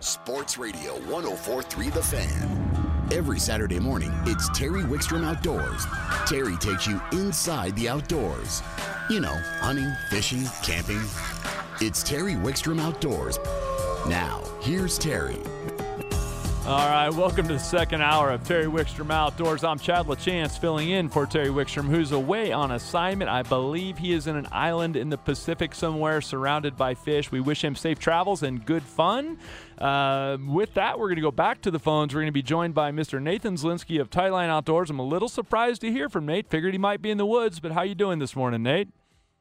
Sports Radio 1043 The Fan. Every Saturday morning, it's Terry Wickstrom Outdoors. Terry takes you inside the outdoors. You know, hunting, fishing, camping. It's Terry Wickstrom Outdoors. Now, here's Terry. All right, welcome to the second hour of Terry Wickstrom Outdoors. I'm Chad LaChance filling in for Terry Wickstrom, who's away on assignment. I believe he is in an island in the Pacific somewhere surrounded by fish. We wish him safe travels and good fun. Uh, with that, we're going to go back to the phones. We're going to be joined by Mr. Nathan Zielinski of Tightline Outdoors. I'm a little surprised to hear from Nate. Figured he might be in the woods, but how you doing this morning, Nate?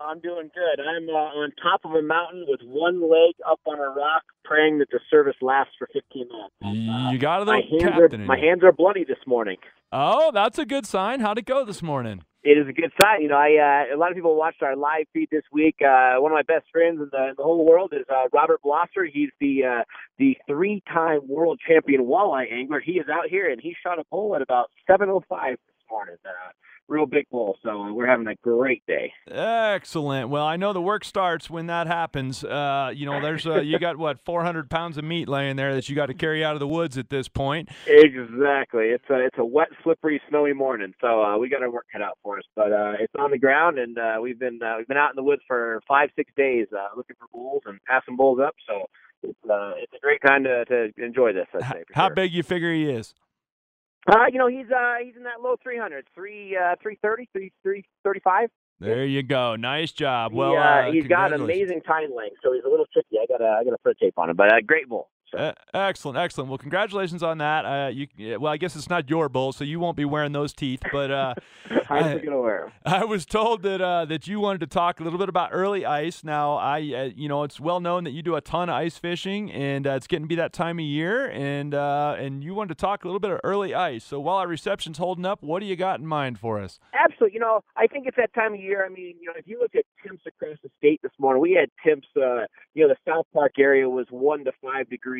I'm doing good. I'm uh, on top of a mountain with one leg up on a rock, praying that the service lasts for 15 minutes. Uh, you got it, my hands are my hands are bloody this morning. Oh, that's a good sign. How'd it go this morning? It is a good sign. You know, I uh, a lot of people watched our live feed this week. Uh, one of my best friends in the, in the whole world is uh, Robert Blosser. He's the uh, the three-time world champion walleye angler. He is out here and he shot a bull at about 7:05 this morning. Uh, real big bull. So uh, we're having a great day. Excellent. Well, I know the work starts when that happens. Uh, you know, there's uh, you got what 400 pounds of meat laying there that you got to carry out of the woods at this point. Exactly. It's a it's a wet, slippery, snowy morning, so uh, we got our work cut out for us. But uh, it's on the ground, and uh, we've been uh, we've been out in the woods for five six days uh, looking for bulls and passing bulls up. So it's uh, it's a great time to to enjoy this. I'd say. How sure. big you figure he is? Uh, you know, he's uh he's in that low 300, three uh 330, 3, 335. There you go. Nice job. He, Well, uh, uh, he's got amazing tine length, so he's a little tricky. I gotta I gotta put a tape on him, but uh, great bull. So. Uh, excellent, excellent. Well, congratulations on that. Uh, you, well, I guess it's not your bowl, so you won't be wearing those teeth. But uh, I'm gonna wear. I was told that uh, that you wanted to talk a little bit about early ice. Now, I, uh, you know, it's well known that you do a ton of ice fishing, and uh, it's getting to be that time of year, and uh, and you wanted to talk a little bit of early ice. So while our reception's holding up, what do you got in mind for us? Absolutely. You know, I think it's that time of year. I mean, you know, if you look at temps across the state this morning, we had temps. Uh, you know, the South Park area was one to five degrees.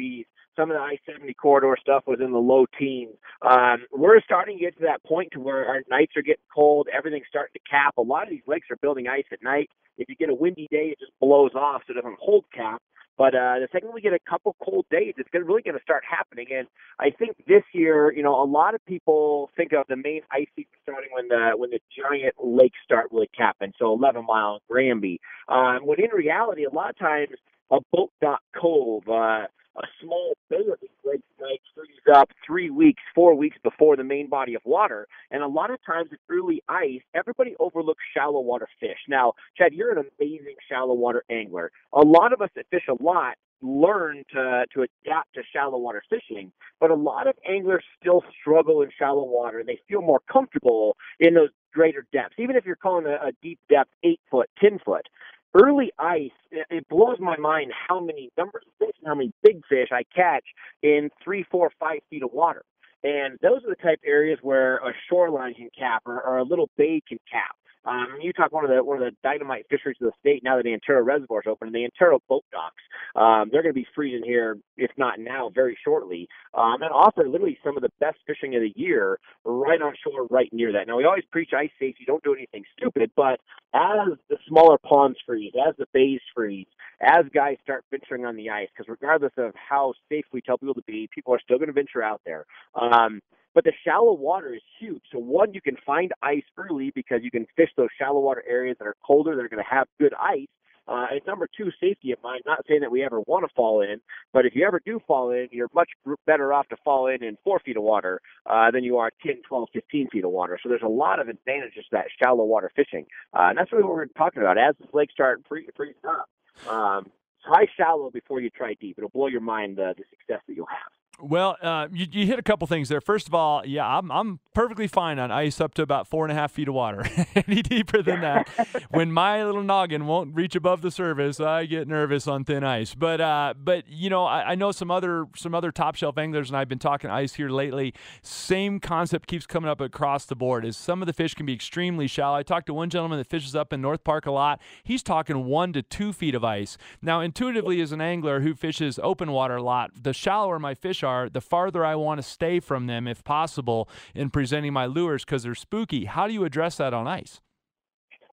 Some of the I-70 corridor stuff was in the low teens. Um, we're starting to get to that point to where our nights are getting cold. Everything's starting to cap. A lot of these lakes are building ice at night. If you get a windy day, it just blows off, so it doesn't hold cap. But uh, the second we get a couple cold days, it's gonna, really going to start happening. And I think this year, you know, a lot of people think of the main ice season starting when the when the giant lakes start really capping. So 11 Mile, Granby. Um, when in reality, a lot of times a boat dock cove, uh, a small bay of these lakes might freeze up three weeks, four weeks before the main body of water. And a lot of times with early ice, everybody overlooks shallow water fish. Now, Chad, you're an amazing shallow water angler. A lot of us that fish a lot learn to to adapt to shallow water fishing, but a lot of anglers still struggle in shallow water. They feel more comfortable in those greater depths, even if you're calling a, a deep depth eight foot, ten foot. Early ice, it, blows my mind how many numbers fish, how many big fish I catch in three, four, five feet of water. And those are the type areas where a shoreline can cap or, or a little bay can cap. Um, you talk one of the one of the dynamite fisheries of the state now that the Antero Reservoir is open and the Antero boat docks. Um, they're going to be freezing here, if not now, very shortly, um, and offer literally some of the best fishing of the year right on shore, right near that. Now we always preach ice safety, don't do anything stupid, but as the smaller ponds freeze, as the bays freeze, as guys start venturing on the ice, because regardless of how safe we tell people to be, people are still going to venture out there. Um, but the shallow water is huge. So one, you can find ice early because you can fish those shallow water areas that are colder, that are going to have good ice. Uh, and number two, safety of mind. Not saying that we ever want to fall in, but if you ever do fall in, you're much better off to fall in in four feet of water uh, than you are 10, 12, 15 feet of water. So there's a lot of advantages to that shallow water fishing. Uh, and that's really what we're talking about. As the lakes start free, freezing up, um, try shallow before you try deep. It'll blow your mind uh, the success that you'll have. Well, uh, you, you hit a couple things there. First of all, yeah, I'm, I'm perfectly fine on ice up to about four and a half feet of water. Any deeper than that, when my little noggin won't reach above the surface, I get nervous on thin ice. But uh, but you know, I, I know some other some other top shelf anglers, and I've been talking ice here lately. Same concept keeps coming up across the board. Is some of the fish can be extremely shallow. I talked to one gentleman that fishes up in North Park a lot. He's talking one to two feet of ice. Now, intuitively, as an angler who fishes open water a lot, the shallower my fish are, the farther I want to stay from them if possible in presenting my lures because they're spooky. How do you address that on ice?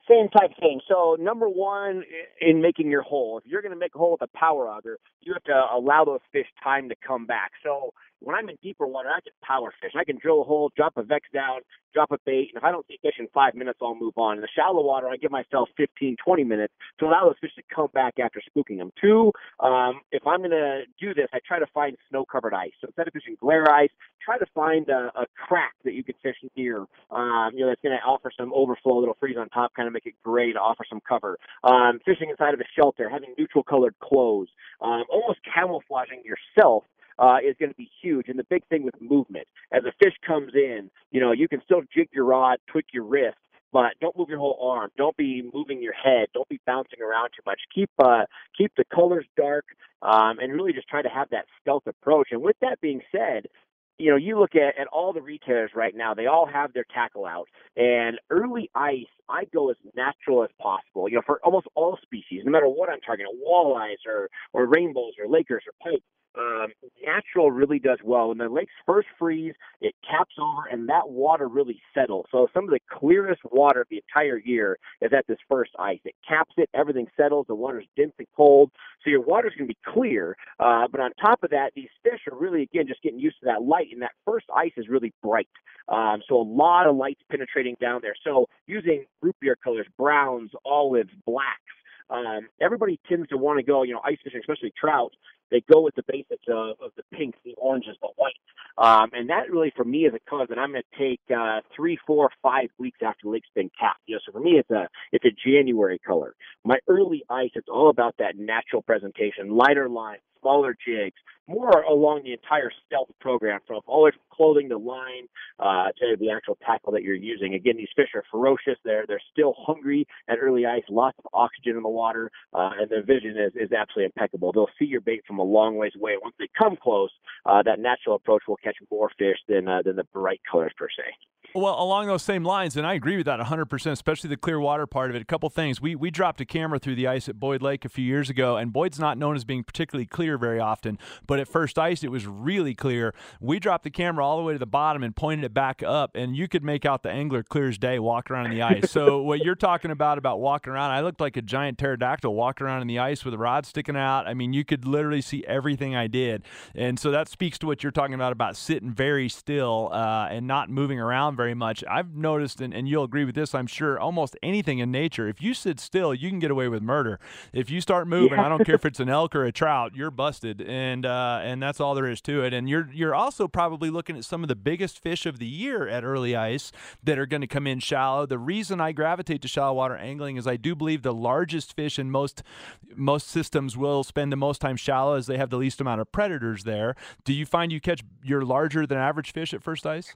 Same type thing. So number one in making your hole, if you're going to make a hole with a power auger, you have to allow those fish time to come back. So when I'm in deeper water, I can power fish. I can drill a hole, drop a vex down, drop a bait, and if I don't see fish in five minutes, I'll move on. In the shallow water, I give myself 15, 20 minutes to allow those fish to come back after spooking them. Two, um, if I'm going to do this, I try to find snow-covered ice. So instead of fishing glare ice, try to find a, a crack that you can fish near. Um, you know, that's going to offer some overflow that'll freeze on top, kind of make it gray to offer some cover. Um, fishing inside of a shelter, having neutral-colored clothes, um, almost camouflaging yourself uh, is going to be huge. And the big thing with movement, as a fish comes in, you know, you can still jig your rod, tweak your wrist, but don't move your whole arm. Don't be moving your head. Don't be bouncing around too much. Keep uh, keep the colors dark, um, and really just try to have that stealth approach. And with that being said, you know, you look at, at all the retailers right now, they all have their tackle out. And early ice, I go as natural as possible, you know, for almost all species, no matter what I'm targeting, walleyes or, or rainbows or lakers or pike um, natural really does well. When the lakes first freeze, it caps over, and that water really settles. So some of the clearest water of the entire year is at this first ice. It caps it, everything settles, the water's dense and cold, so your water's going to be clear. Uh, but on top of that, these fish are really again just getting used to that light, and that first ice is really bright. Um, so a lot of lights penetrating down there. So using root beer colors, browns, olives, blacks. Um, everybody tends to want to go, you know, ice fishing, especially trout, they go with the basics of, of the pinks, the oranges, the whites. Um, and that really, for me, is a color that I'm going to take uh, three, four, five weeks after lake's been capped. You know, so for me, it's a it's a January color. My early ice, it's all about that natural presentation, lighter lines, smaller jigs, more along the entire stealth program, from all the clothing to line uh, to the actual tackle that you're using. Again, these fish are ferocious. They're they're still hungry at early ice, lots of oxygen in the water, uh, and their vision is, is absolutely impeccable. They'll see your bait from a long ways away. Once they come close, uh, that natural approach will catch more fish than uh, than the bright colors per se. Well, along those same lines, and I agree with that 100%, especially the clear water part of it. A couple things. We we dropped a camera through the ice at Boyd Lake a few years ago, and Boyd's not known as being particularly clear very often, but at first ice it was really clear. We dropped the camera all the way to the bottom and pointed it back up, and you could make out the angler clear as day walking around in the ice. so what you're talking about about walking around, I looked like a giant pterodactyl walking around in the ice with a rod sticking out. I mean, you could literally see everything I did, and so that speaks to what you're talking about about sitting very still uh, and not moving around very much. I've noticed, and, and you'll agree with this, I'm sure, almost anything in nature, if you sit still, you can get away with murder. If you start moving, yeah. I don't care if it's an elk or a trout, you're busted, and uh, and that's all there is to it. And you're you're also probably looking at some of the biggest fish of the year at early ice that are going to come in shallow. The reason I gravitate to shallow water angling is I do believe the largest fish in most most systems will spend the most time shallow as they have the least amount of predators there. Do you find you catch your larger than average fish at first ice?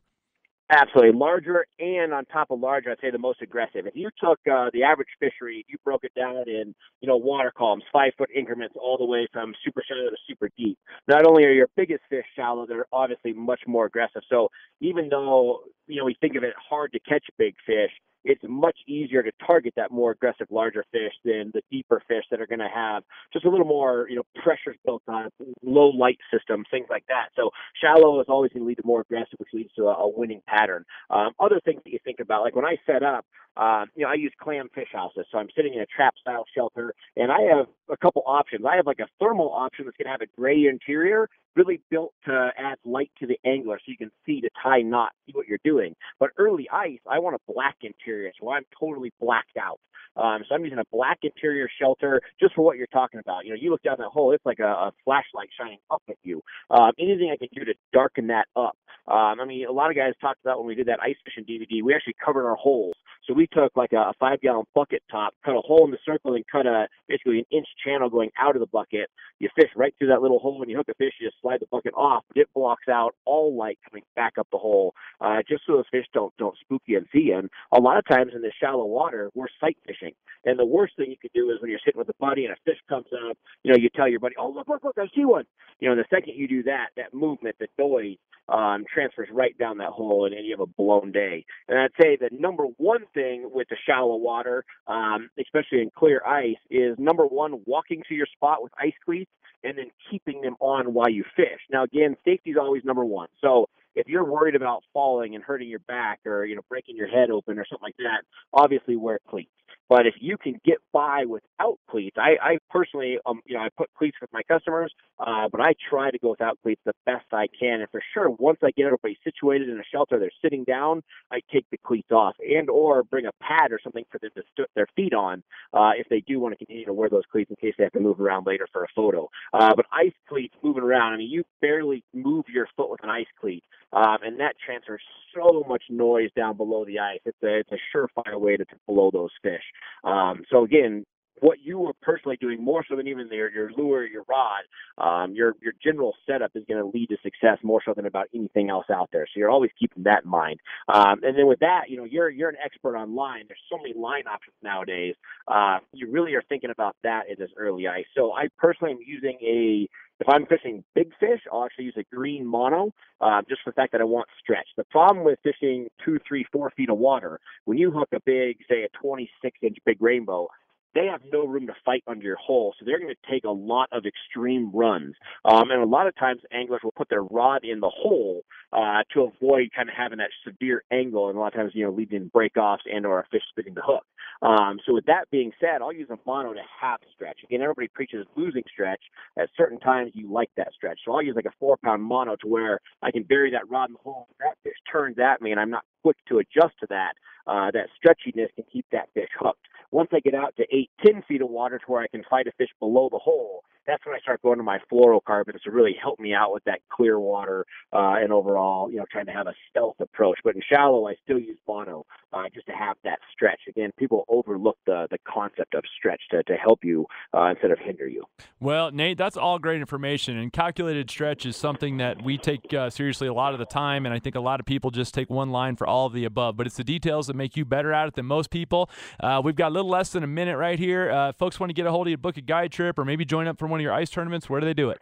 Absolutely. Larger and on top of larger, I'd say the most aggressive. If you took uh, the average fishery, you broke it down in, you know, water columns, five foot increments all the way from super shallow to super deep. Not only are your biggest fish shallow, they're obviously much more aggressive. So even though, you know, we think of it hard to catch big fish, it's much easier to target that more aggressive, larger fish than the deeper fish that are going to have just a little more, you know, pressures built on low light systems, things like that. So shallow is always going to lead to more aggressive, which leads to a, a winning pattern. Um, other things that you think about, like when I set up, uh, you know, I use clam fish houses, so I'm sitting in a trap style shelter, and I have a couple options. I have like a thermal option that's going to have a gray interior, really built to add light to the angler so you can see to tie knot, see what you're doing. But early ice, I want a black interior, so I'm totally blacked out. Um, so I'm using a black interior shelter just for what you're talking about. You know, you look down that hole, it's like a, a flashlight shining up at you. Um, anything I can do to darken that up. Um, I mean, a lot of guys talked about when we did that ice fishing DVD, we actually covered our holes. So we took like a, five gallon bucket top, cut a hole in the circle, and cut a basically an inch channel going out of the bucket. You fish right through that little hole. When you hook a fish, you just slide the bucket off. It blocks out all light coming back up the hole, uh, just so those fish don't don't spook you and see you. And a lot of times in the shallow water, we're sight fishing. And the worst thing you could do is when you're sitting with a buddy and a fish comes up, you know, you tell your buddy, "Oh, look, look, look, I see one." You know, the second you do that, that movement, the noise, um, transfers right down that hole, and, and you have a blown day. And I'd say the number one thing with the shallow water, um, especially in clear ice, is number one, walking to your spot with ice cleats and then keeping them on while you fish. Now, again, safety is always number one. So if you're worried about falling and hurting your back or you know breaking your head open or something like that, obviously wear cleats. But if you can get by without cleats, I, I personally, um, you know, I put cleats with my customers, uh, but I try to go without cleats the best I can. And for sure, once I get everybody situated in a shelter, they're sitting down, I take the cleats off and or bring a pad or something for them to put their feet on uh, if they do want to continue to wear those cleats in case they have to move around later for a photo. Uh, but ice cleats moving around, I mean, you barely move your foot with an ice cleat, um, and that transfers so much noise down below the ice. It's a it's a surefire way to, to blow those fish. Um, so again, what you are personally doing more so than even your your lure, your rod, um, your your general setup is going to lead to success more so than about anything else out there. So you're always keeping that in mind. Um, and then with that, you know, you're you're an expert online. There's so many line options nowadays. Uh, you really are thinking about that in this early ice. So I personally am using a if I'm fishing big fish, I'll actually use a green mono, uh, just for the fact that I want stretch. The problem with fishing two, three, four feet of water, when you hook a big, say a 26 inch big rainbow, they have no room to fight under your hole, so they're going to take a lot of extreme runs. Um, and a lot of times, anglers will put their rod in the hole uh, to avoid kind of having that severe angle, and a lot of times, you know, leading to breakoffs and or a fish spitting the hook. Um, so with that being said, I'll use a mono to half stretch. Again, everybody preaches losing stretch. At certain times, you like that stretch. So I'll use like a four pound mono to where I can bury that rod in the hole. That fish turns at me, and I'm not quick to adjust to that. Uh, that stretchiness can keep that fish hooked. Once I get out to eight, ten feet of water to where I can fight a fish below the hole, that's when I start going to my fluorocarbons to really help me out with that clear water uh, and overall, you know, trying to have a stealth approach. But in shallow, I still use mono uh, just to have that stretch. Again, people overlook the the concept of stretch to, to help you uh, instead of hinder you. Well, Nate, that's all great information. And calculated stretch is something that we take uh, seriously a lot of the time. And I think a lot of people just take one line for all of the above. But it's the details that make you better at it than most people. Uh, we've got a little less than a minute right here. Uh, folks want to get a hold of you, book a guide trip, or maybe join up for one of your ice tournaments. Where do they do it?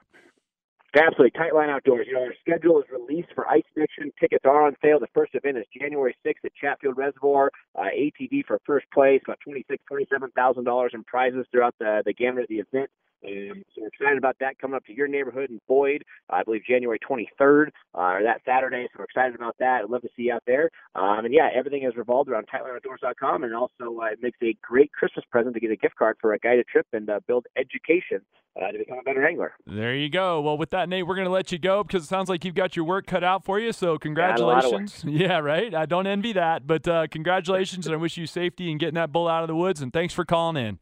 Absolutely. Tightline Outdoors. You know, our schedule is released for Ice Fiction. Tickets are on sale. The first event is January 6th at Chatfield Reservoir. Uh, ATV for first place, about twenty-six, twenty-seven thousand dollars in prizes throughout the the gamut of the event. Um, so we're excited about that coming up to your neighborhood in Boyd, I believe January 23rd, uh, or that Saturday. So we're excited about that. I'd love to see you out there. Um, and yeah, everything is revolved around TightlineOutdoors.com, and also uh, it makes a great Christmas present to get a gift card for a guided trip and uh, build education uh, to become a better angler. There you go. Well, with that, Nate, we're going to let you go because it sounds like you've got your work cut out for you. So congratulations. Yeah, right. I don't envy that, but uh, congratulations, and I wish you safety in getting that bull out of the woods. And thanks for calling in.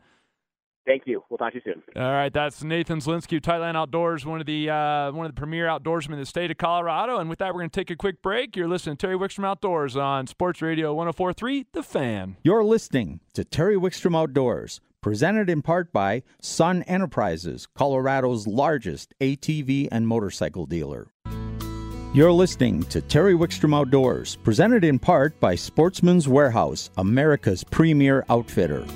Thank you. We'll talk to you soon. All right, that's Nathan Zielinski, Tightline Outdoors, one of the uh, one of the premier outdoorsmen in the state of Colorado. And with that, we're going to take a quick break. You're listening to Terry Wickstrom Outdoors on Sports Radio 104.3 The Fan. You're listening to Terry Wickstrom Outdoors, presented in part by Sun Enterprises, Colorado's largest ATV and motorcycle dealer. You're listening to Terry Wickstrom Outdoors, presented in part by Sportsman's Warehouse, America's premier outfitter.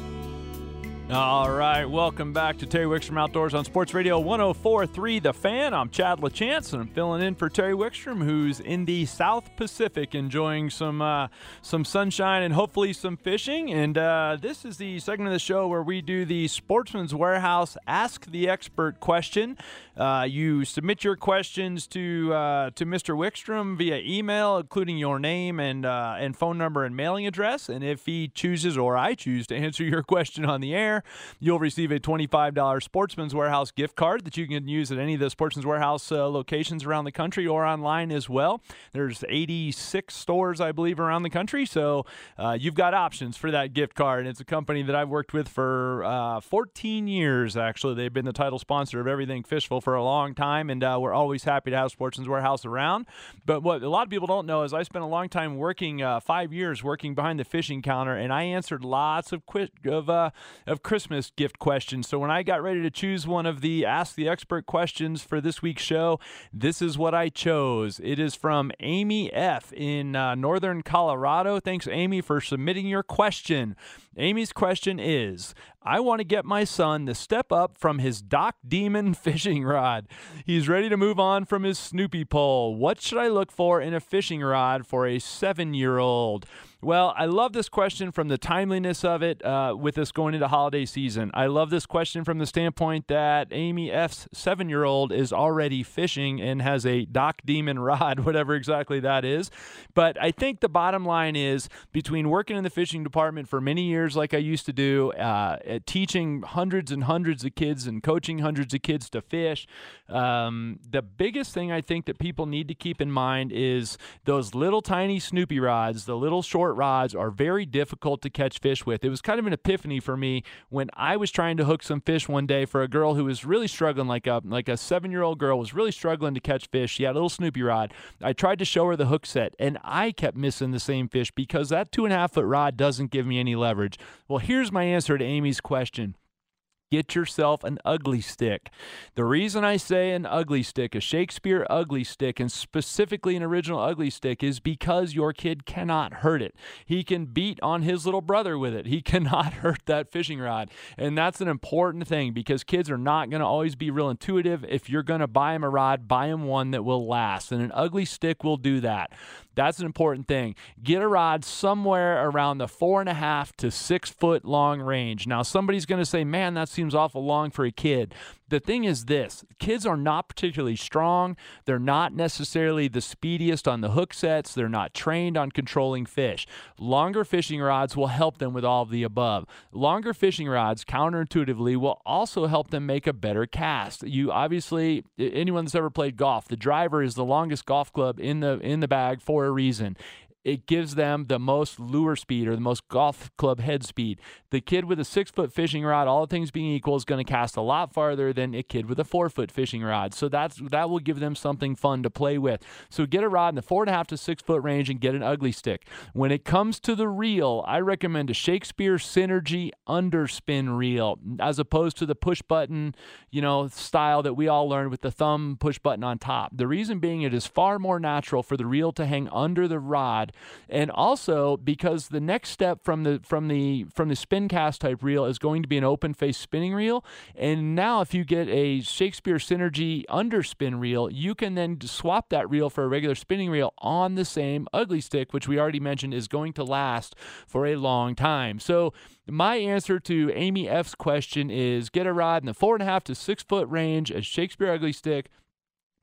All right, welcome back to Terry Wickstrom Outdoors on Sports Radio 104.3 The Fan. I'm Chad LaChance, and I'm filling in for Terry Wickstrom, who's in the South Pacific enjoying some uh, some sunshine and hopefully some fishing. And uh, this is the segment of the show where we do the Sportsman's Warehouse Ask the Expert question. Uh, you submit your questions to uh, to Mr. Wickstrom via email, including your name and uh, and phone number and mailing address. And if he chooses or I choose to answer your question on the air, you'll receive a $25 Sportsman's Warehouse gift card that you can use at any of the Sportsman's Warehouse uh, locations around the country or online as well. There's 86 stores, I believe, around the country, so uh, you've got options for that gift card. And it's a company that I've worked with for uh, 14 years. Actually, they've been the title sponsor of everything Fishful for a long time, and uh, we're always happy to have Sportsman's Warehouse around. But what a lot of people don't know is I spent a long time working, uh, five years working behind the fishing counter, and I answered lots of qu- of uh, of Christmas gift questions. So when I got ready to choose one of the Ask the Expert questions for this week's show, this is what I chose. It is from Amy F. in uh, northern Colorado. Thanks, Amy, for submitting your question. Amy's question is I want to get my son to step up from his Dock Demon fishing rod. He's ready to move on from his Snoopy pole. What should I look for in a fishing rod for a seven year old? Well, I love this question from the timeliness of it uh, with us going into holiday season. I love this question from the standpoint that Amy F's seven year old is already fishing and has a Dock Demon rod, whatever exactly that is. But I think the bottom line is between working in the fishing department for many years like I used to do, uh, teaching hundreds and hundreds of kids and coaching hundreds of kids to fish. Um, the biggest thing I think that people need to keep in mind is those little tiny Snoopy rods, the little short rods, are very difficult to catch fish with. It was kind of an epiphany for me when I was trying to hook some fish one day for a girl who was really struggling, like a like a seven year old girl was really struggling to catch fish. She had a little Snoopy rod. I tried to show her the hook set, and I kept missing the same fish because that two and a half foot rod doesn't give me any leverage. Well, here's my answer to Amy's question. Get yourself an Ugly Stik. The reason I say an Ugly Stik, a Shakespeare Ugly Stik, and specifically an original Ugly Stik, is because your kid cannot hurt it. He can beat on his little brother with it. He cannot hurt that fishing rod. And that's an important thing because kids are not going to always be real intuitive. If you're going to buy him a rod, buy him one that will last. And an Ugly Stik will do that. That's an important thing. Get a rod somewhere around the four and a half to six foot long range. Now, somebody's going to say, man, that seems awful long for a kid the thing is this kids are not particularly strong. They're not necessarily the speediest on the hook sets. They're not trained on controlling fish. Longer fishing rods will help them with all of the above. Longer fishing rods, counterintuitively, will also help them make a better cast. You obviously, anyone that's ever played golf, the driver is the longest golf club in the in the bag for a reason it gives them the most lure speed or the most golf club head speed. The kid with a six foot fishing rod, all things being equal, is going to cast a lot farther than a kid with a four foot fishing rod. So that's that will give them something fun to play with. So get a rod in the four and a half to six foot range and get an Ugly Stik. When it comes to the reel, I recommend a Shakespeare Synergy underspin reel as opposed to the push button, you know, style that we all learned with the thumb push button on top. The reason being it is far more natural for the reel to hang under the rod and also because the next step from the from the from the spin cast type reel is going to be an open face spinning reel. And now, if you get a Shakespeare Synergy underspin reel, you can then swap that reel for a regular spinning reel on the same Ugly Stik, which we already mentioned is going to last for a long time. So my answer to Amy F's question is get a rod in the four and a half to six foot range, a Shakespeare Ugly Stik,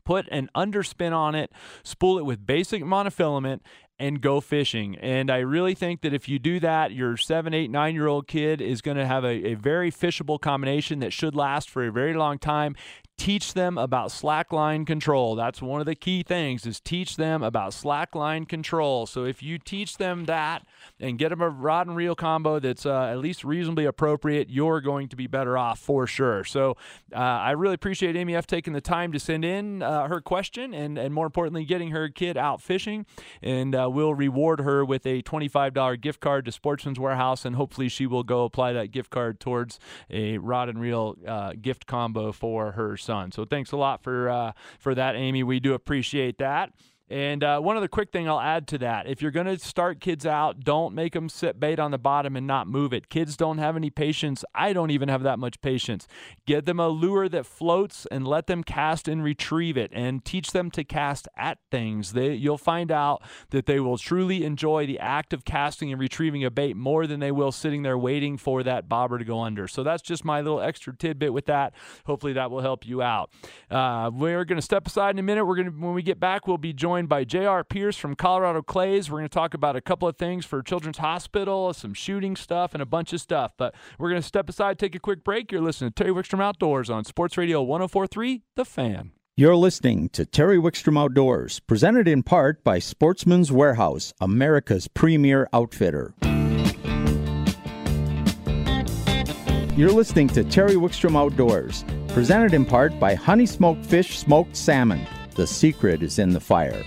put an underspin on it, spool it with basic monofilament, and go fishing. And I really think that if you do that, your seven, eight, nine year old kid is going to have a, a very fishable combination that should last for a very long time teach them about slackline control. That's one of the key things is teach them about slackline control. So if you teach them that and get them a rod and reel combo that's uh, at least reasonably appropriate, you're going to be better off for sure. So uh, I really appreciate Amy F taking the time to send in uh, her question and, and more importantly, getting her kid out fishing. And uh, we'll reward her with a $25 gift card to Sportsman's Warehouse. And hopefully she will go apply that gift card towards a rod and reel uh, gift combo for her son. So thanks a lot for uh, for that, Amy. We do appreciate that. And uh, one other quick thing I'll add to that if you're going to start kids out, don't make them sit bait on the bottom and not move it. Kids don't have any patience. I don't even have that much patience. Get them a lure that floats and let them cast and retrieve it and teach them to cast at things. They, you'll find out that they will truly enjoy the act of casting and retrieving a bait more than they will sitting there waiting for that bobber to go under. So that's just my little extra tidbit with that. Hopefully that will help you out. Uh, we're going to step aside in a minute. We're going to, when we get back, we'll be joined joined by J.R. Pierce from Colorado Clays. We're going to talk about a couple of things for Children's Hospital, some shooting stuff, and a bunch of stuff. But we're going to step aside, take a quick break. You're listening to Terry Wickstrom Outdoors on Sports Radio 1043, The Fan. You're listening to Terry Wickstrom Outdoors, presented in part by Sportsman's Warehouse, America's premier outfitter. You're listening to Terry Wickstrom Outdoors, presented in part by Honey Smoked Fish Smoked Salmon. The secret is in the fire.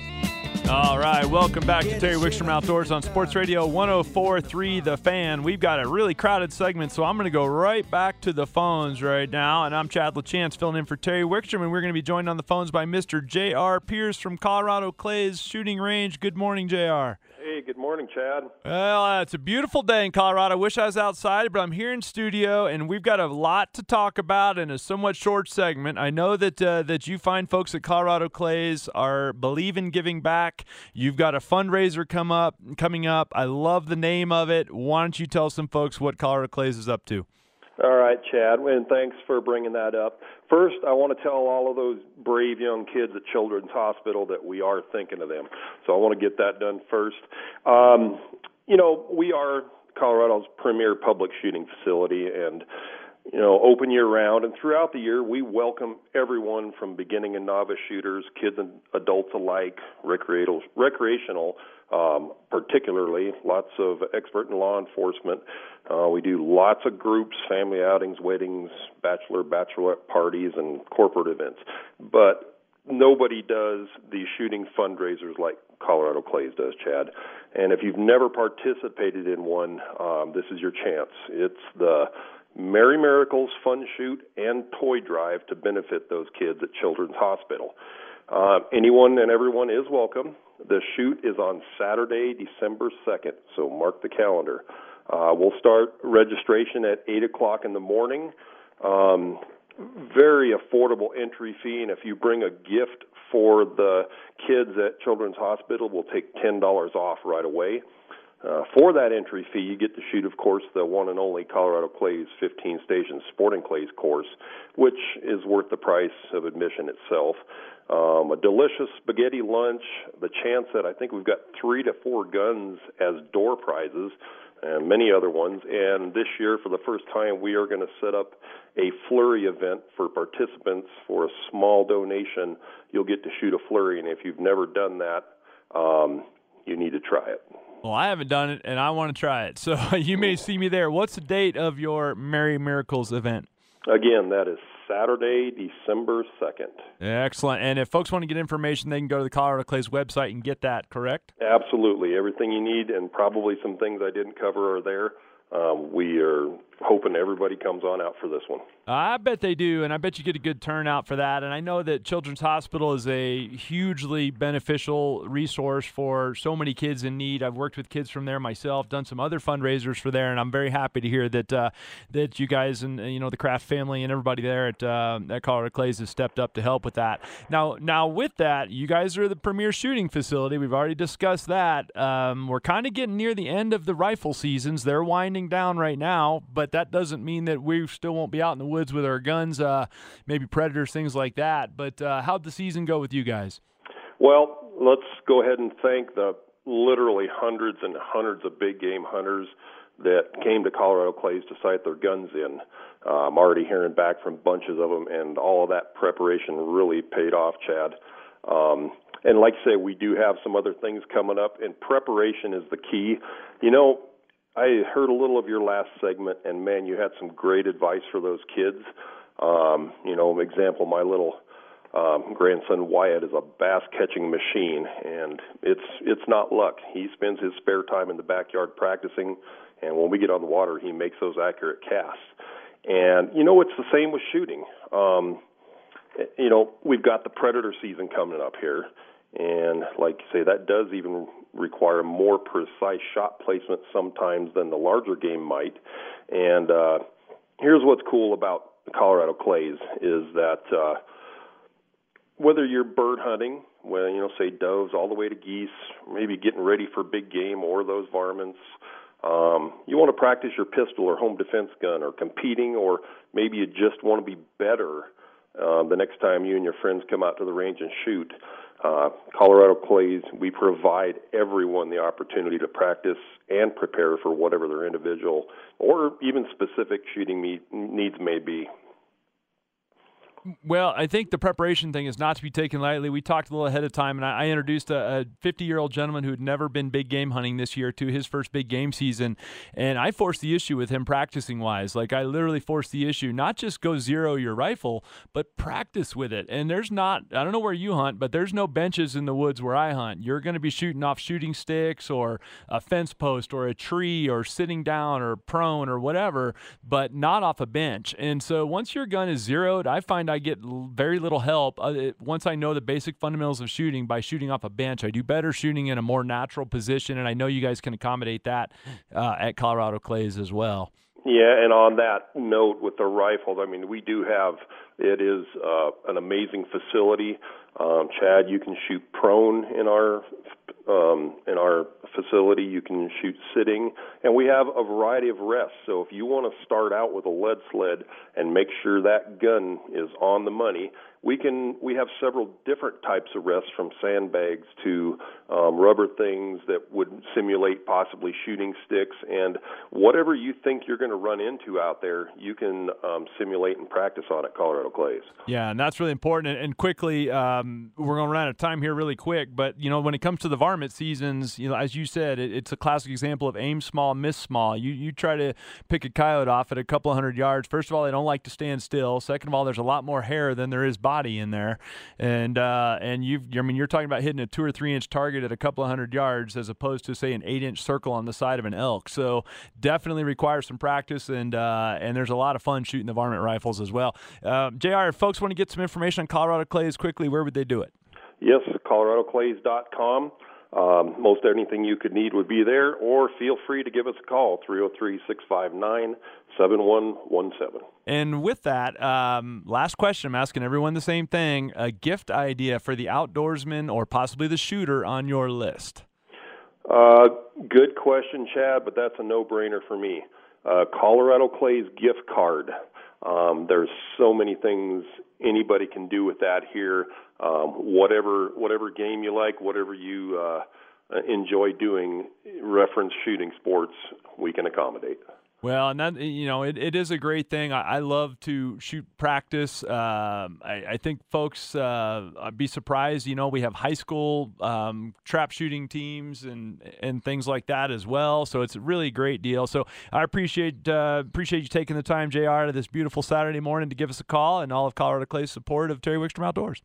All right, welcome back to Terry Wickstrom Outdoors on Sports Radio 1043 The Fan. We've got a really crowded segment, so I'm going to go right back to the phones right now. And I'm Chad LaChance filling in for Terry Wickstrom, and we're going to be joined on the phones by Mr. J.R. Pierce from Colorado Clays Shooting Range. Good morning, J.R. Hey, good morning, Chad. Well, uh, it's a beautiful day in Colorado. I wish I was outside, but I'm here in studio, and we've got a lot to talk about in a somewhat short segment. I know that uh, that you find folks at Colorado Clays are believe in giving back. You've got a fundraiser come up coming up. I love the name of it. Why don't you tell some folks what Colorado Clays is up to? All right, Chad, and thanks for bringing that up. First, I want to tell all of those brave young kids at Children's Hospital that we are thinking of them. So I want to get that done first. Um, you know, we are Colorado's premier public shooting facility, and you know, open year round. And throughout the year, we welcome everyone from beginning and novice shooters, kids and adults alike, recreational, recreational, um, particularly lots of expert in law enforcement. Uh, we do lots of groups, family outings, weddings, bachelor, bachelorette parties, and corporate events. But nobody does these shooting fundraisers like Colorado Clays does, Chad. And if you've never participated in one, um, this is your chance. It's the Merry Miracles Fun Shoot and Toy Drive to benefit those kids at Children's Hospital. Uh, anyone and everyone is welcome. The shoot is on Saturday, December 2nd, so mark the calendar. Uh, we'll start registration at 8 o'clock in the morning. Um, very affordable entry fee, and if you bring a gift for the kids at Children's Hospital, we'll take $10 off right away. Uh, for that entry fee, you get to shoot, of course, the one and only Colorado Clays 15 Station Sporting Clays course, which is worth the price of admission itself. Um, a delicious spaghetti lunch, the chance that I think we've got three to four guns as door prizes, and many other ones. And this year, for the first time, we are going to set up a flurry event for participants for a small donation. You'll get to shoot a flurry, and if you've never done that, um, you need to try it. Well, I haven't done it, and I want to try it. So you may see me there. What's the date of your Merry Miracles event? Again, that is Saturday, December 2nd. Excellent. And if folks want to get information, they can go to the Colorado Clays website and get that, correct? Absolutely. Everything you need, and probably some things I didn't cover are there. Um, we are hoping everybody comes on out for this one. I bet they do, and I bet you get a good turnout for that. And I know that Children's Hospital is a hugely beneficial resource for so many kids in need. I've worked with kids from there myself, done some other fundraisers for there, and I'm very happy to hear that uh, that you guys and you know the Kraft family and everybody there at uh, at Colorado Clays has stepped up to help with that. Now, now with that, you guys are the premier shooting facility. We've already discussed that. Um, we're kind of getting near the end of the rifle seasons. They're winding down right now, but but that doesn't mean that we still won't be out in the woods with our guns, uh, maybe predators, things like that. But uh, how'd the season go with you guys? Well, let's go ahead and thank the literally hundreds and hundreds of big game hunters that came to Colorado Clays to sight their guns in. Uh, I'm already hearing back from bunches of them, and all of that preparation really paid off, Chad. Um, and like I say, we do have some other things coming up, and preparation is the key. You know, I heard a little of your last segment, and man, you had some great advice for those kids. Um, you know, example, my little um, grandson Wyatt is a bass catching machine, and it's it's not luck. He spends his spare time in the backyard practicing, and when we get on the water, he makes those accurate casts. And you know, it's the same with shooting. Um, you know, we've got the predator season coming up here, and like you say, that does even require more precise shot placement sometimes than the larger game might. And uh, here's what's cool about Colorado clays is that uh, whether you're bird hunting, well, you know, say doves all the way to geese, maybe getting ready for big game or those varmints. Um, you want to practice your pistol or home defense gun or competing, or maybe you just want to be better uh, the next time you and your friends come out to the range and shoot. Uh, Colorado Clays, we provide everyone the opportunity to practice and prepare for whatever their individual or even specific shooting needs may be. Well, I think the preparation thing is not to be taken lightly. We talked a little ahead of time, and I, I introduced a 50 year old gentleman who had never been big game hunting this year to his first big game season. And I forced the issue with him practicing wise. Like, I literally forced the issue not just go zero your rifle, but practice with it. And there's not, I don't know where you hunt, but there's no benches in the woods where I hunt. You're going to be shooting off shooting sticks or a fence post or a tree or sitting down or prone or whatever, but not off a bench. And so once your gun is zeroed, I find I get very little help uh, once I know the basic fundamentals of shooting by shooting off a bench. I do better shooting in a more natural position, and I know you guys can accommodate that uh, at Colorado Clays as well. Yeah, and on that note with the rifles, I mean, we do have it is uh, an amazing facility. Um, Chad, you can shoot prone in our um, in our facility. You can shoot sitting, and we have a variety of rests. So if you want to start out with a lead sled and make sure that gun is on the money, we can we have several different types of rests from sandbags to um, rubber things that would simulate possibly shooting sticks. And whatever you think you're going to run into out there you can um, simulate and practice on at colorado clays yeah and that's really important. And, quickly um, we're going to run out of time here really quick but you know when it comes to the varmint seasons you know as you said it, it's a classic example of aim small miss small. You you try to pick a coyote off at a couple hundred yards. First of all they don't like to stand still. Second of all there's a lot more hair than there is body in there and uh, and you've I mean you're talking about hitting a two or three inch target at a couple of hundred yards as opposed to say an eight inch circle on the side of an elk. So definitely requires some practice and uh, and there's a lot of fun shooting the varmint rifles as well. Uh, J.R. If folks want to get some information on Colorado Clays quickly, where would they do it? Yes, coloradoclays.com. Um, most anything you could need would be there, or feel free to give us a call, 303 659 7117. And with that, um, last question I'm asking everyone the same thing a gift idea for the outdoorsman or possibly the shooter on your list? Uh, good question, Chad, but that's a no brainer for me. Uh, Colorado Clay's gift card. Um, there's so many things anybody can do with that here. Um, whatever whatever game you like, whatever you uh, enjoy doing, reference shooting sports, we can accommodate. Well, and that you know, it, it is a great thing. I, I love to shoot practice. Um, I, I, think folks uh, be surprised. You know, we have high school um, trap shooting teams and and things like that as well. So it's a really great deal. So I appreciate uh, appreciate you taking the time, J.R. To this beautiful Saturday morning to give us a call and all of Colorado Clay's support of Terry Wickstrom Outdoors.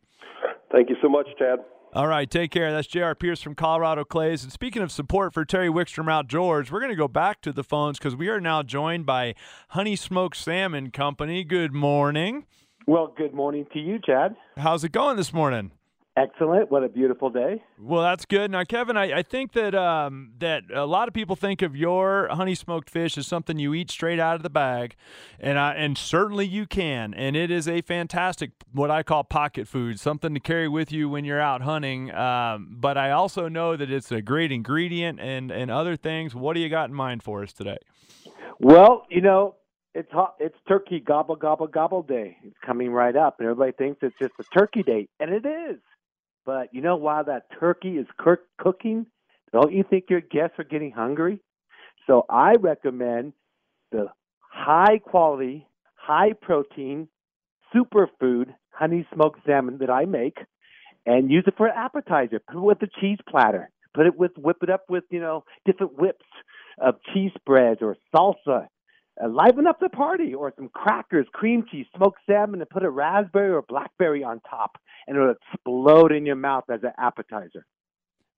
Thank you so much, Chad. All right, take care. That's J.R. Pierce from Colorado Clays. And speaking of support for Terry Wickstrom Outdoors, we're going to go back to the phones because we are now joined by Honey Smoked Salmon Company. Good morning. Well, good morning to you, Chad. How's it going this morning? Excellent. What a beautiful day. Well, that's good. Now, Kevin, I, I think that um, that a lot of people think of your honey smoked fish as something you eat straight out of the bag, and I, and certainly you can. And it is a fantastic, what I call pocket food, something to carry with you when you're out hunting. Um, but I also know that it's a great ingredient and and other things. What do you got in mind for us today? Well, you know, it's hot, it's turkey gobble gobble gobble day. It's coming right up, and everybody thinks it's just a turkey day, and it is. But you know, while that turkey is cooking, don't you think your guests are getting hungry? So I recommend the high quality, high protein, superfood honey smoked salmon that I make and use it for an appetizer. Put it with a cheese platter. Put it with whip it up with, you know, different whips of cheese spreads or salsa. Uh, liven up the party or some crackers, cream cheese, smoked salmon, and put a raspberry or blackberry on top and it'll explode in your mouth as an appetizer.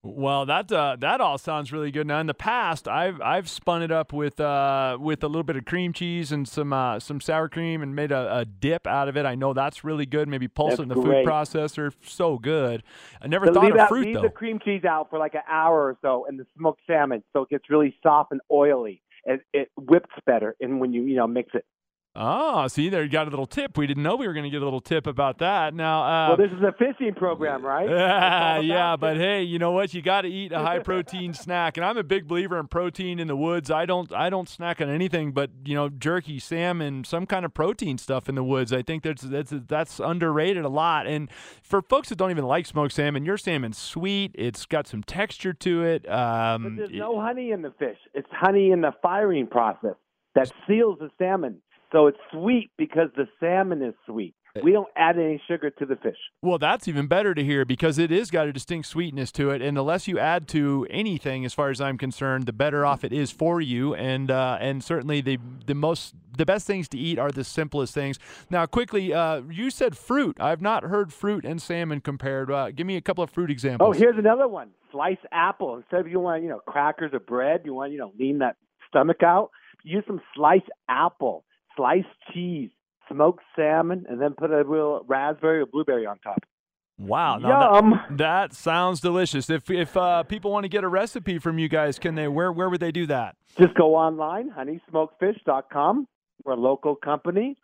Well, that uh, that all sounds really good. Now, in the past, I've I've spun it up with uh, with a little bit of cream cheese and some uh, some sour cream and made a, a, dip out of it. I know that's really good. Maybe pulse that's it in the great. food processor. So good. I never so thought of out, fruit leave though. Leave the cream cheese out for like an hour or so, and the smoked salmon, so it gets really soft and oily. It, it whips better, and when you you know mix it. Oh, see, there you got a little tip. We didn't know we were going to get a little tip about that. Now, uh, well, this is a fishing program, right? Yeah, yeah, but hey, you know what? You got to eat a high protein snack, and I'm a big believer in protein in the woods. I don't, I don't snack on anything but you know jerky, salmon, some kind of protein stuff in the woods. I think that's that's that's underrated a lot. And for folks that don't even like smoked salmon, your salmon's sweet. It's got some texture to it. Um, but there's no honey in the fish. It's honey in the firing process that seals the salmon. So it's sweet because the salmon is sweet. Uh, we don't add any sugar to the fish. Well, that's even better to hear because it is got a distinct sweetness to it, and the less you add to anything, as far as I'm concerned, the better off it is for you. And uh, and certainly the the most the best things to eat are the simplest things. Now, quickly, uh, you said fruit. I've not heard fruit and salmon compared. Uh, give me a couple of fruit examples. Oh, here's another one: slice apple. Instead of you want you know crackers or bread, you want you know lean that stomach out. Use some sliced apple sliced cheese, smoked salmon, and then put a real raspberry or blueberry on top. Wow, Yum. That, that, sounds delicious. If if uh, people want to get a recipe from you guys, can they? Where where would they do that? Just go online, honeysmokedfish.com. We're a local company.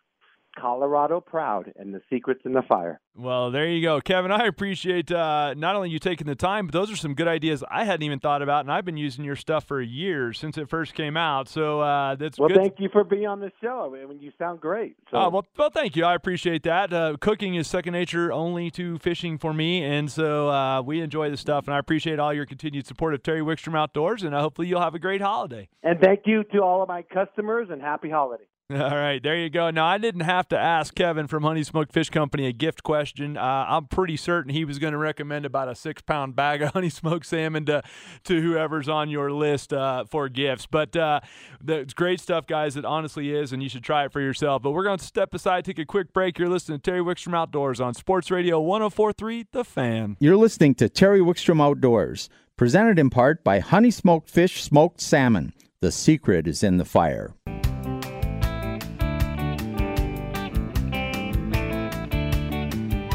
Colorado proud, and the secret's in the fire. Well, there you go, Kevin. I appreciate uh, not only you taking the time, but those are some good ideas I hadn't even thought about, and I've been using your stuff for years since it first came out. So uh, that's well. Good. Thank you for being on the show. I mean, you sound great. So. Uh, well, well, thank you. I appreciate that. Uh, cooking is second nature only to fishing for me, and so uh, we enjoy the stuff. And I appreciate all your continued support of Terry Wickstrom Outdoors, and hopefully you'll have a great holiday. And thank you to all of my customers, and happy holiday. All right, there you go. Now, I didn't have to ask Kevin from Honey Smoked Fish Company a gift question. Uh, I'm pretty certain he was going to recommend about a six pound bag of honey smoked salmon to, to whoever's on your list uh, for gifts. But uh, it's great stuff, guys. It honestly is, and you should try it for yourself. But we're going to step aside, take a quick break. You're listening to Terry Wickstrom Outdoors on Sports Radio 1043 The Fan. You're listening to Terry Wickstrom Outdoors, presented in part by Honey Smoked Fish Smoked Salmon. The secret is in the fire.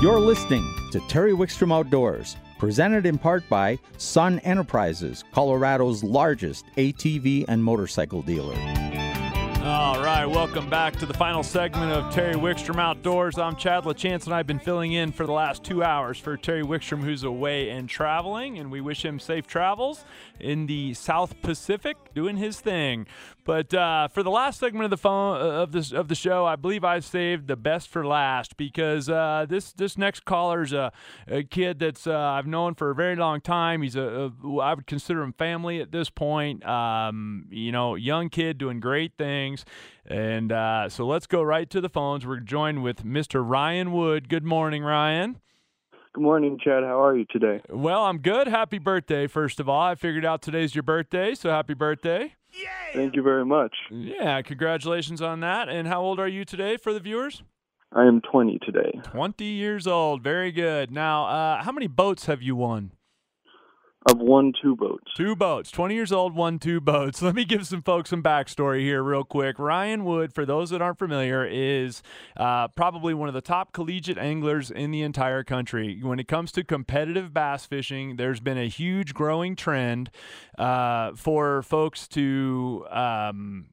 You're listening to Terry Wickstrom Outdoors, presented in part by Sun Enterprises, Colorado's largest ATV and motorcycle dealer. All right, welcome back to the final segment of Terry Wickstrom Outdoors. I'm Chad LaChance, and I've been filling in for the last two hours for Terry Wickstrom, who's away and traveling, and we wish him safe travels in the South Pacific, doing his thing. But uh, for the last segment of the phone uh, of this of the show, I believe I saved the best for last because uh, this this next caller's a, a kid that's uh, I've known for a very long time. He's a, a I would consider him family at this point. Um, you know, young kid doing great things. And uh, so let's go right to the phones. We're joined with Mr. Ryan Wood. Good morning, Ryan. Good morning, Chad. How are you today? Well, I'm good. Happy birthday, first of all. I figured out today's your birthday, so happy birthday. Thank you very much. Yeah, congratulations on that. And how old are you today for the viewers? I am 20 today. 20 years old. Very good. Now, uh, how many boats have you won? I've won two boats. Two boats. 20 years old, won two boats. Let me give some folks some backstory here, real quick. Ryan Wood, for those that aren't familiar, is uh, probably one of the top collegiate anglers in the entire country. When it comes to competitive bass fishing, there's been a huge growing trend uh, for folks to. Um,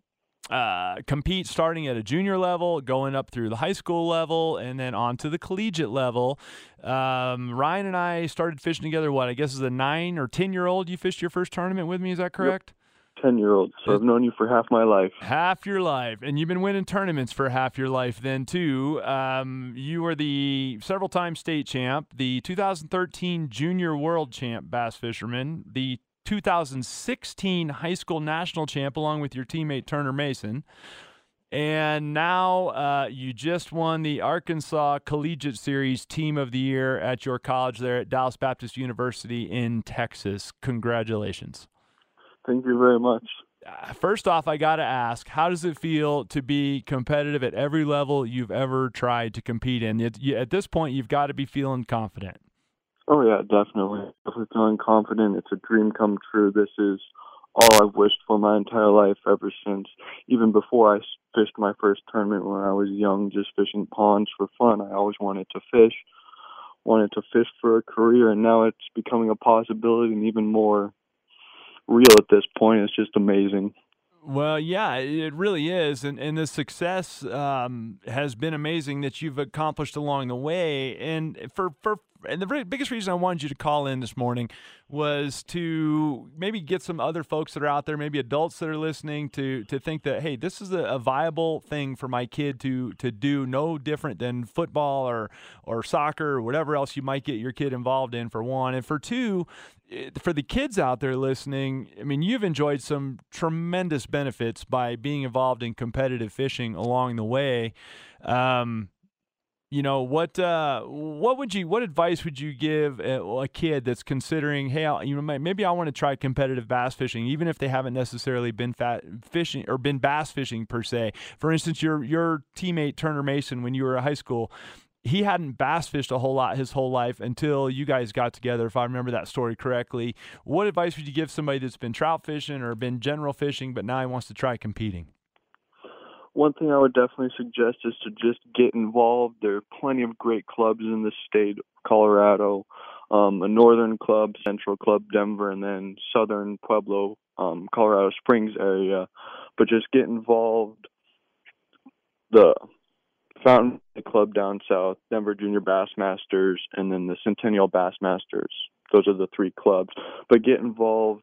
uh, compete starting at a junior level, going up through the high school level, and then on to the collegiate level. Um, Ryan and I started fishing together. What I guess is a nine or ten year old. You fished your first tournament with me. Is that correct? Yep. Ten year old. So I've known you for half my life. Half your life, and you've been winning tournaments for half your life. Then too. Um, you were the several time state champ, the 2013 junior world champ bass fisherman, the 2016 high school national champ along with your teammate Turner Mason. And now uh, you just won the Arkansas Collegiate Series Team of the Year at your college there at Dallas Baptist University in Texas. Congratulations. Thank you very much. Uh, first off, I got to ask, how does it feel to be competitive at every level you've ever tried to compete in? At this point, you've got to be feeling confident. Oh yeah, definitely. Definitely feeling confident. It's a dream come true. This is all I've wished for my entire life ever since even before I fished my first tournament when I was young, just fishing ponds for fun. I always wanted to fish, wanted to fish for a career, and now it's becoming a possibility and even more real at this point. It's just amazing. Well, yeah, it really is, and and the success um, has been amazing that you've accomplished along the way. And for for and the biggest reason I wanted you to call in this morning was to maybe get some other folks that are out there, maybe adults that are listening, to to think that hey, this is a, a viable thing for my kid to to do, no different than football or or soccer or whatever else you might get your kid involved in. For one, and for two, for the kids out there listening, I mean, you've enjoyed some tremendous benefits by being involved in competitive fishing along the way. Um, you know what uh, what would you what advice would you give a, a kid that's considering hey I, you know maybe I want to try competitive bass fishing even if they haven't necessarily been fat fishing or been bass fishing per se. For instance your your teammate Turner Mason when you were in high school he hadn't bass fished a whole lot his whole life until you guys got together if I remember that story correctly. What advice would you give somebody that's been trout fishing or been general fishing but now he wants to try competing one thing I would definitely suggest is to just get involved. There are plenty of great clubs in the state, of Colorado, um, a northern club, Central Club, Denver, and then southern Pueblo, um, Colorado Springs area. But just get involved. The Fountain Club down south, Denver Junior Bassmasters, and then the Centennial Bassmasters. Those are the three clubs. But get involved,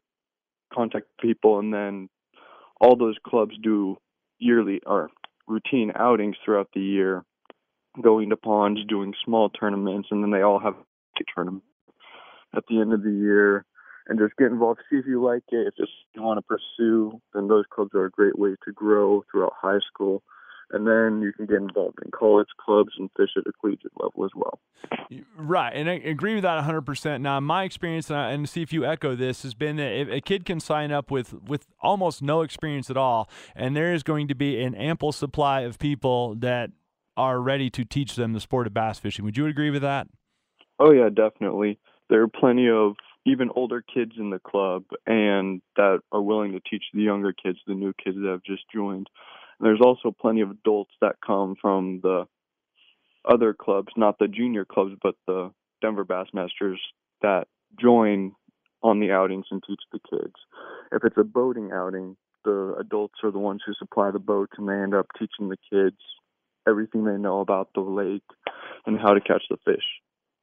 contact people, and then all those clubs do yearly or routine outings throughout the year, going to ponds, doing small tournaments, and then they all have a tournament at the end of the year. And just get involved, see if you like it. If it's you want to pursue, then those clubs are a great way to grow throughout high school and then you can get involved in college clubs and fish at a collegiate level as well. Right, and I agree with that 100%. Now, my experience, and see if you echo this, has been that a kid can sign up with with almost no experience at all, and there is going to be an ample supply of people that are ready to teach them the sport of bass fishing. Would you agree with that? Oh yeah, definitely. There are plenty of even older kids in the club and that are willing to teach the younger kids, the new kids that have just joined. There's also plenty of adults that come from the other clubs, not the junior clubs, but the Denver Bassmasters that join on the outings and teach the kids. If it's a boating outing, the adults are the ones who supply the boats and they end up teaching the kids everything they know about the lake and how to catch the fish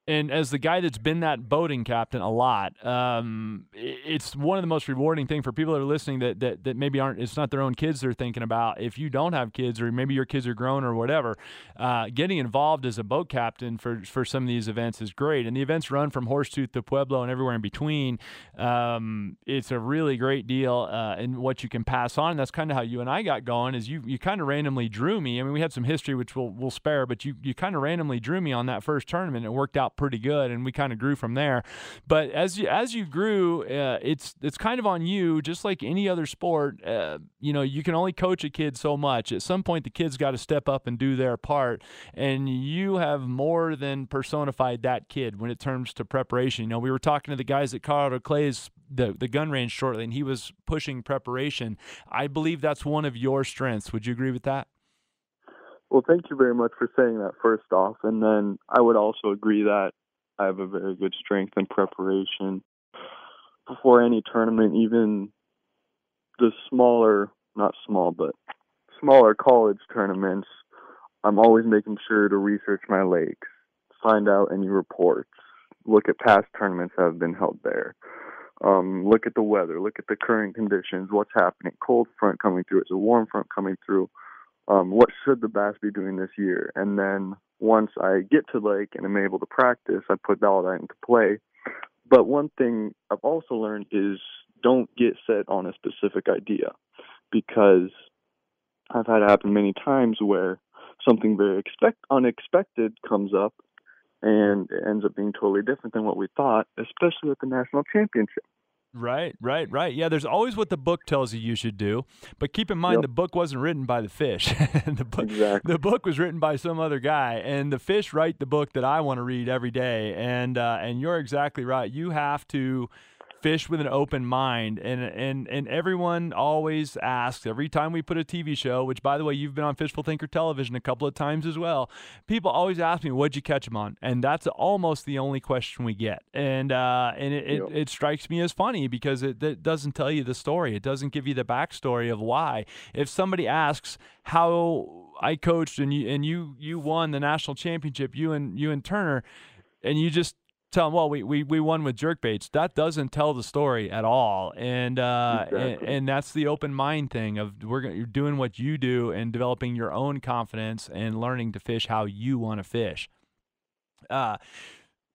and as the guy that's been that boating captain a lot, um, it's one of the most rewarding thing for people that are listening that, that that maybe aren't. It's not their own kids they're thinking about. If you don't have kids, or maybe your kids are grown or whatever, uh, getting involved as a boat captain for for some of these events is great. And the events run from Horsetooth to Pueblo and everywhere in between. Um, it's a really great deal, uh, and what you can pass on. And that's kind of how you and I got going. Is you you kind of randomly drew me. I mean, we had some history which we'll we'll spare, but you you kind of randomly drew me on that first tournament. It worked out pretty good, and we kind of grew from there. But as you as you grew, uh, it's it's kind of on you, just like any other sport. Uh, you know, you can only coach a kid so much. At some point, the kid's got to step up and do their part, and you have more than personified that kid when it comes to preparation. You know, we were talking to the guys at Colorado Clays the the gun range shortly, and he was pushing preparation. I believe that's one of your strengths. Would you agree with that? Well, thank you very much for saying that first off. And then I would also agree that I have a very good strength and preparation before any tournament, even the smaller, not small, but smaller college tournaments. I'm always making sure to research my lakes, find out any reports, look at past tournaments that have been held there. Um, look at the weather, look at the current conditions, what's happening. Cold front coming through, is a warm front coming through. Um, what should the bass be doing this year? And then once I get to lake and I'm able to practice, I put all that into play. But one thing I've also learned is don't get set on a specific idea because I've had it happen many times where something very expect unexpected comes up and it ends up being totally different than what we thought, especially at the national championship. Right, right, right. Yeah, there's always what the book tells you you should do, but keep in mind yep. the book wasn't written by the fish. the book, exactly. the book was written by some other guy, and the fish write the book that I want to read every day. And uh, and you're exactly right. You have to fish with an open mind. And and and everyone always asks every time we put a TV show which by the way you've been on Fishful Thinker television a couple of times as well. People always ask me what'd you catch them on? And that's almost the only question we get. And uh, and it, it, it, strikes me as funny because it, it doesn't tell you the story. It doesn't give you the backstory of why. If somebody asks how I coached and you and you you won the national championship you and you and Turner and you just tell them, well, we, we, we won with jerkbaits. That doesn't tell the story at all. And, uh, exactly. and, and, that's the open mind thing of we're you're doing what you do and developing your own confidence and learning to fish how you want to fish. Uh,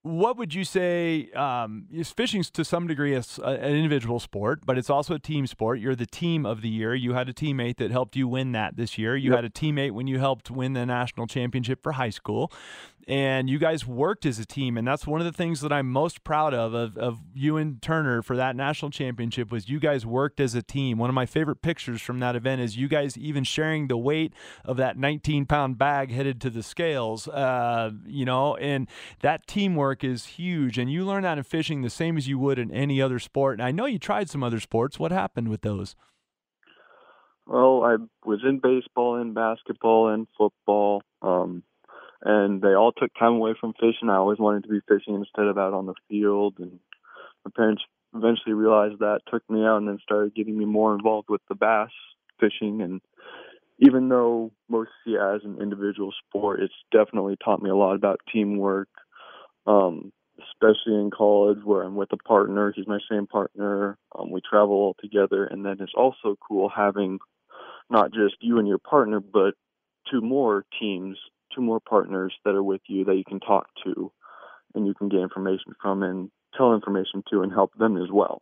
what would you say? Um, is fishing to some degree a, an individual sport, but it's also a team sport. You're the team of the year. You had a teammate that helped you win that this year. You yep. had a teammate when you helped win the national championship for high school and you guys worked as a team and that's one of the things that i'm most proud of, of of you and turner for that national championship was you guys worked as a team. One of my favorite pictures from that event is you guys even sharing the weight of that 19 pound bag headed to the scales uh, you know and that teamwork is huge and you learn that in fishing the same as you would in any other sport and i know you tried some other sports. What happened with those? Well i was in baseball and basketball and football um, and they all took time away from fishing. I always wanted to be fishing instead of out on the field, and my parents eventually realized that, took me out, and then started getting me more involved with the bass fishing, and even though most see as an individual sport, it's definitely taught me a lot about teamwork, um, especially in college where I'm with a partner. He's my same partner. Um, we travel all together, and then it's also cool having not just you and your partner, but two more teams, two more partners that are with you that you can talk to, and you can get information from and tell information to and help them as well.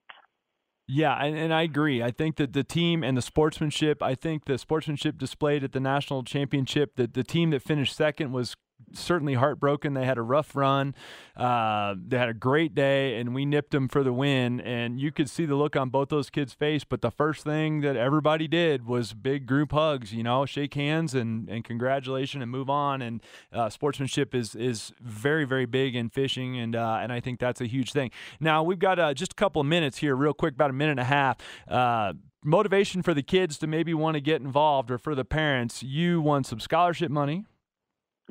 Yeah, and, and I agree. I think that the team and the sportsmanship, I think the sportsmanship displayed at the national championship, that the team that finished second was certainly heartbroken. They had a rough run. Uh, they had a great day, and we nipped them for the win. And you could see the look on both those kids' face. But the first thing that everybody did was big group hugs. You know, shake hands and and congratulations and move on. And uh, sportsmanship is is very very big in fishing, and uh, and I think that's a huge thing. Now we've got uh, just a couple of minutes here, real quick, about a minute and a half uh, motivation for the kids to maybe want to get involved or for the parents you won some scholarship money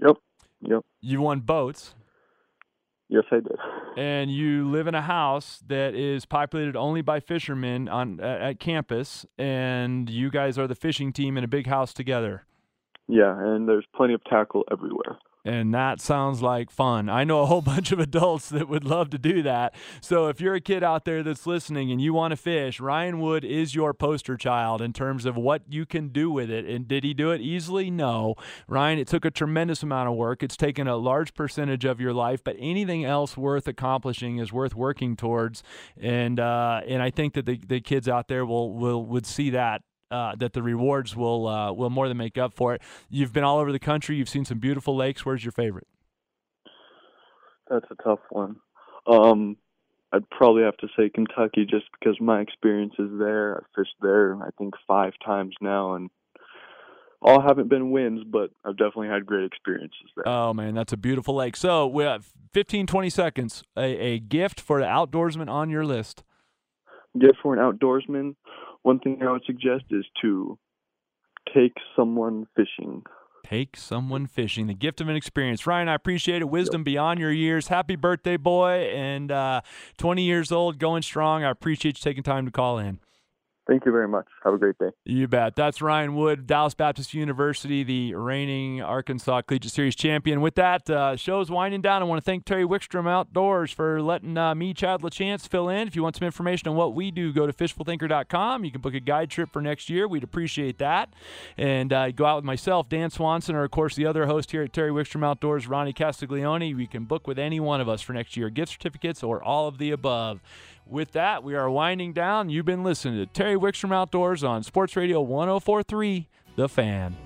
yep Yep. You won boats. Yes, I did. And you live in a house that is populated only by fishermen on at campus, and you guys are the fishing team in a big house together. Yeah, and there's plenty of tackle everywhere and that sounds like fun. I know a whole bunch of adults that would love to do that. So if you're a kid out there that's listening and you want to fish, Ryan Wood is your poster child in terms of what you can do with it. And did he do it easily? No. Ryan, it took a tremendous amount of work. It's taken a large percentage of your life, but anything else worth accomplishing is worth working towards. And uh, and I think that the, the kids out there will will would see that uh, that the rewards will uh, will more than make up for it. You've been all over the country. You've seen some beautiful lakes. Where's your favorite? That's a tough one. Um, I'd probably have to say Kentucky just because my experience is there. I've fished there, I think, five times now, and all haven't been wins, but I've definitely had great experiences there. Oh, man, that's a beautiful lake. So we have 15, 20 seconds. A, a gift for the outdoorsman on your list. Gift for an outdoorsman one thing I would suggest is to take someone fishing. Take someone fishing. The gift of an experience. Ryan, I appreciate it. Wisdom yep. beyond your years. Happy birthday, boy. And uh, 20 years old, going strong. I appreciate you taking time to call in. Thank you very much. Have a great day. You bet. That's Ryan Wood, Dallas Baptist University, the reigning Arkansas Collegiate Series champion. With that, uh, show's winding down. I want to thank Terry Wickstrom Outdoors for letting uh, me, Chad LaChance, fill in. If you want some information on what we do, go to fishfulthinker.com. You can book a guide trip for next year. We'd appreciate that. And uh, go out with myself, Dan Swanson, or of course the other host here at Terry Wickstrom Outdoors, Ronnie Castiglione. We can book with any one of us for next year, gift certificates or all of the above. With that, we are winding down. You've been listening to Terry Wickstrom Outdoors on Sports Radio 1043, The Fan.